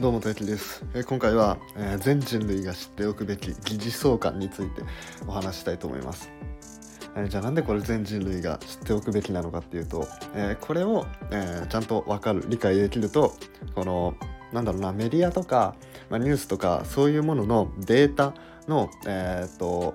どうも大輝です、え今回は、えー全人類が知っておくべき疑似相関についてお話したいと思います、えーじゃあなんでこれ全人類が知っておくべきなのかっていうと、えーこれを、えちゃんと分かる理解できるとこのなんだろうなメディアとか、まあ、ニュースとかそういうもののデータのえっと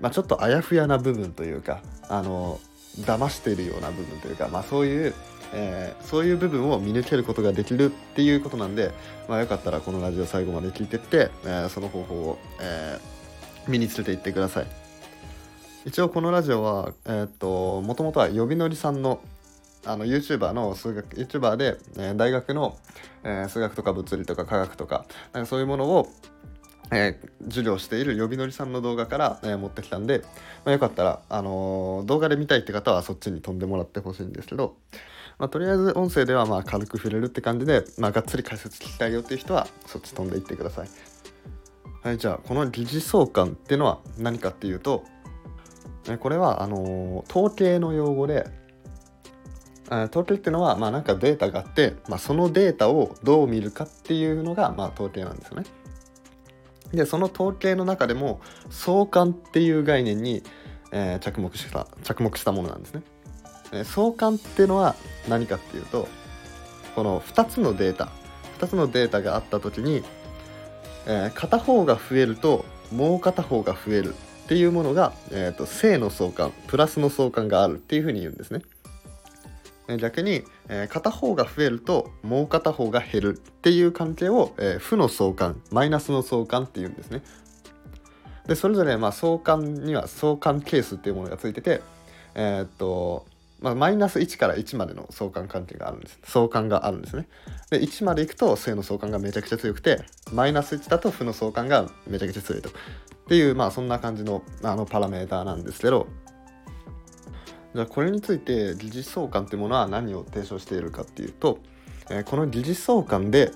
まあ、ちょっとあやふやな部分というかあの騙しているような部分というか、まあ、そういう、えーそういう部分を見抜けることができるっていうことなんで、まあ、よかったらこのラジオ最後まで聞いてって、えーその方法を、えー身につけていってください。一応このラジオは、えーっともともとは呼びのりさんのあの YouTuber の数学 YouTuber で、えー大学の、えー数学とか物理とか科学とかなんかそういうものをえー授業している呼びのりさんの動画から、えー持ってきたんで、まあ、よかったら、あのー動画で見たいって方はそっちに飛んでもらってほしいんですけど、まあ、とりあえず音声ではまあ軽く触れるって感じで、まあ、がっつり解説聞きたいよっていう人はそっち飛んでいってください。はい、じゃあこの疑似相関っていうのは何かっていうと、これはあの統計の用語で、統計っていうのは、まあ、なんかデータがあって、まあ、そのデータをどう見るかっていうのが、まあ、統計なんですよね。でその統計の中でも相関っていう概念に、えー着目した着目したものなんですね。相関っていうのは何かっていうとこの2つのデータ2つのデータがあった時に、えー片方が増えるともう片方が増えるっていうものが、えー、と正の相関プラスの相関があるっていうふうに言うんですね。逆に、えー片方が増えるともう片方が減るっていう関係を、えー負の相関マイナスの相関っていうんですね。でそれぞれまあ相関には相関係数っていうものがついててえーっと、まあ、マイナス1から1までの相関関係があるんです。相関があるんですね。で1までいくと正の相関がめちゃくちゃ強くてマイナス1だと負の相関がめちゃくちゃ強いと。っていうまあそんな感じのあのパラメーターなんですけど。じゃあこれについて疑似相関っていうものは何を提唱しているかっていうと、えーこの疑似相関で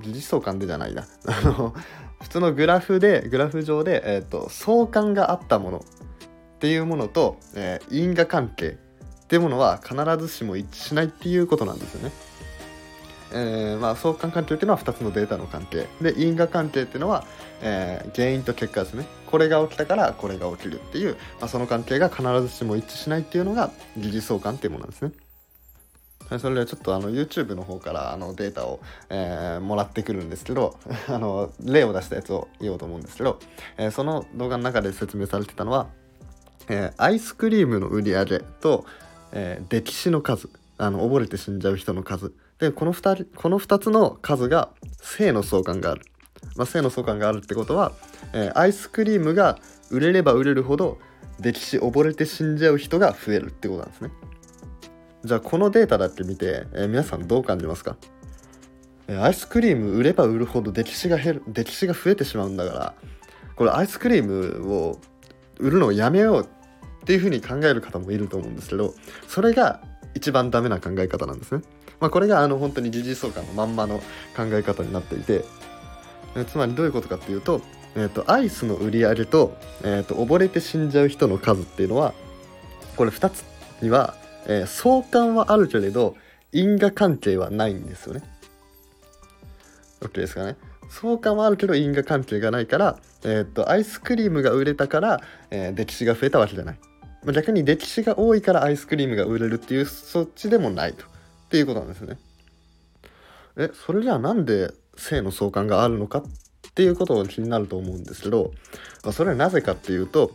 疑似相関でじゃないな。あの普通のグラフでグラフ上で、えー、と相関があったものっていうものと、えー因果関係っていうものは必ずしも一致しないっていうことなんですよね。えーまあ、相関関係っていうのは2つのデータの関係で因果関係っていうのは、えー原因と結果ですねこれが起きたからこれが起きるっていう、まあ、その関係が必ずしも一致しないっていうのが疑似相関っていうものなんですね。はいそれではちょっとあの YouTube の方からあのデータを、えーもらってくるんですけど あの例を出したやつを言おうと思うんですけど、えーその動画の中で説明されてたのは、えーアイスクリームの売り上げと、えー溺死の数。あの溺れて死んじゃう人の数。でこの 2, 人この2つの数が正の相関がある、まあ、正の相関があるってことは、えーアイスクリームが売れれば売れるほど溺死溺れて死んじゃう人が増えるってことなんですね。じゃあこのデータだけ見て、えー皆さんどう感じますか？えーアイスクリーム売れば売るほど溺死が減る溺死が増えてしまうんだからこれアイスクリームを売るのをやめようっていうふうに考える方もいると思うんですけどそれが一番ダメな考え方なんですね。まあ、これがあの本当に疑似相関のまんまの考え方になっていてえつまりどういうことかっていうと,、えー、とアイスの売り上げと,、えー、と溺れて死んじゃう人の数っていうのはこれ2つには、えー相関はあるけれど因果関係はないんですよね。OK ですかね。相関はあるけど因果関係がないから、えー、とアイスクリームが売れたから、えー溺死が増えたわけじゃない。まあ逆に溺死が多いからアイスクリームが売れるっていうそっちでもないと。っていうことなんですね。えそれじゃあなんで性の相関があるのかっていうことが気になると思うんですけど、まあ、それはなぜかっていうと,、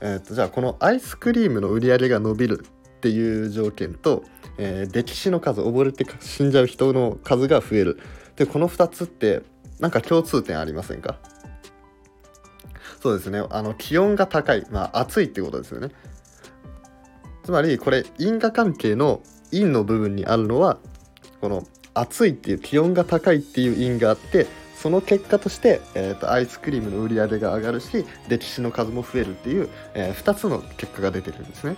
えー、とじゃあこのアイスクリームの売り上げが伸びるっていう条件と、えー溺死の数溺れて死んじゃう人の数が増える。でこの2つってなんか共通点ありませんか？そうですね。あの気温が高い、まあ、暑いってことですよね。つまりこれ因果関係の因の部分にあるのはこの暑いっていう気温が高いっていう因があってその結果として、えー、とアイスクリームの売り上げが上がるし溺死の数も増えるっていう、え2つの結果が出てるんですね。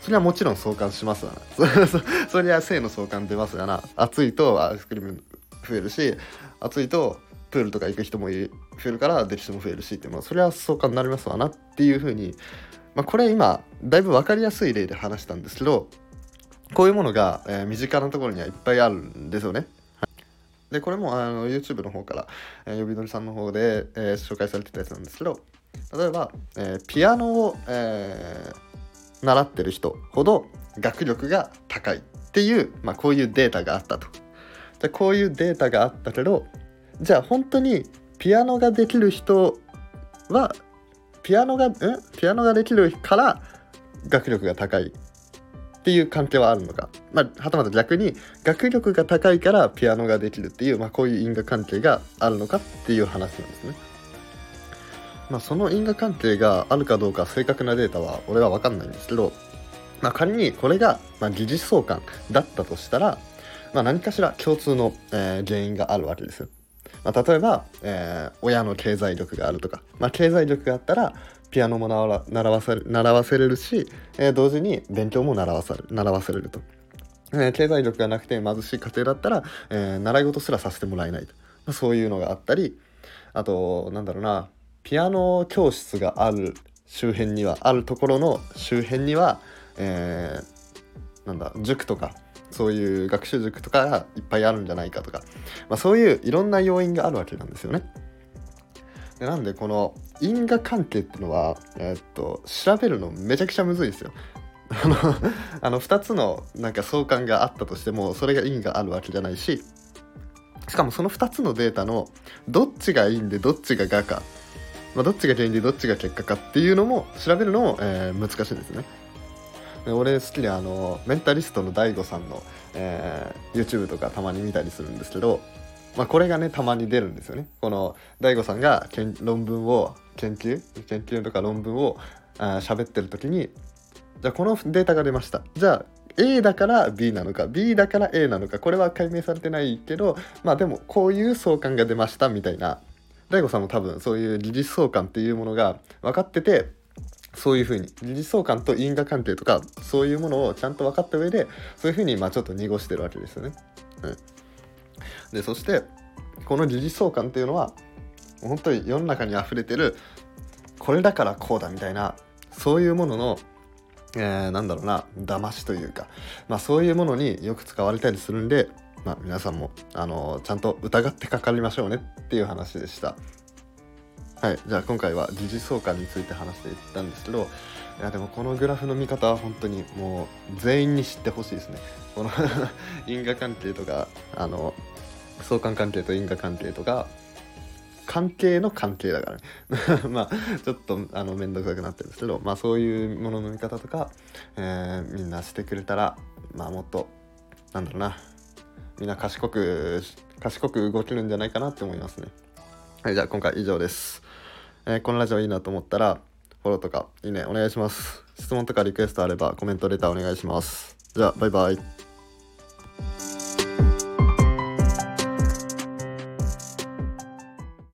それはもちろん相関しますわな。それは正の相関出ますがな。暑いとアイスクリーム増えるし暑いとプールとか行く人も増えるから溺死も増えるしって、まあ、それは相関になりますわなっていうふうに、まあ、これ今だいぶ分かりやすい例で話したんですけどこういうものが、えー身近なところにはいっぱいあるんですよね。でこれもあの YouTube の方から、えー、呼びどりさんの方で、えー、紹介されてたやつなんですけど例えば、えー、ピアノを、えー、習ってる人ほど学力が高いっていう、まあ、こういうデータがあったと。でこういうデータがあったけどじゃあ本当にピアノができる人はピアノがんピアノができるから学力が高いっていう関係はあるのか、まあ、はたまた逆に学力が高いからピアノができるっていう、まあ、こういう因果関係があるのかっていう話なんですね。まあ、その因果関係があるかどうか正確なデータは俺は分かんないんですけど、まあ、仮にこれが、まあ、疑似相関だったとしたら、まあ、何かしら共通の、えー、原因があるわけですよ。まあ、例えば、えー、親の経済力があるとか、まあ、経済力があったらピアノも習わせ習わせれるし、えー、同時に勉強も習わされ習わせれると、えー、経済力がなくて貧しい家庭だったら、え、習い事すらさせてもらえないと、まあ、そういうのがあったりあとなんだろうなピアノ教室がある周辺にはあるところの周辺には、え、なんだ塾とかそういう学習塾とかいっぱいあるんじゃないかとか、まあ、そういういろんな要因があるわけなんですよね。でなんでこの因果関係っていうのは、えー、っと調べるのめちゃくちゃむずいですよ。あのあの2つのなんか相関があったとしてもそれが因があるわけじゃないししかもその2つのデータのどっちが因でどっちががか、まあ、どっちが原因でどっちが結果かっていうのも調べるのも、えー、難しいんですね。俺好きであのメンタリストの DAIGO さんの、えー、YouTube とかたまに見たりするんですけど、まあ、これがねたまに出るんですよね。この DAIGO さんが論文を研究？研究とか論文をあ喋ってる時にじゃあこのデータが出ました。じゃあ A だから B なのか B だから A なのかこれは解明されてないけどまあでもこういう相関が出ましたみたいな。DAIGO さんも多分そういう事実相関っていうものが分かっててそういうふうに事相関と因果関係とかそういうものをちゃんと分かった上でそういうふうにまあちょっと濁してるわけですよね。うん、でそしてこの事相関っていうのは本当に世の中に溢れてるこれだからこうだみたいなそういうものの、えー、なんだろうな騙しというか、まあ、そういうものによく使われたりするんで、まあ、皆さんも、あのー、ちゃんと疑ってかかりましょうねっていう話でした。はい、じゃあ今回は疑似相関について話していったんですけどいやでもこのグラフの見方は本当にもう全員に知ってほしいですね。この 因果関係とかあの相関関係と因果関係とか関係の関係だからね。まあちょっとあの面倒くさくなってるんですけどまあそういうものの見方とか、えー、みんなしてくれたらまあもっとなんだろうなみんな賢く賢く動けるんじゃないかなって思いますね。はいじゃあ今回以上ですえー、このラジオいいなと思ったら、フォローとかいいねお願いします。質問とかリクエストあればコメントレターお願いします。じゃあ、バイバイ。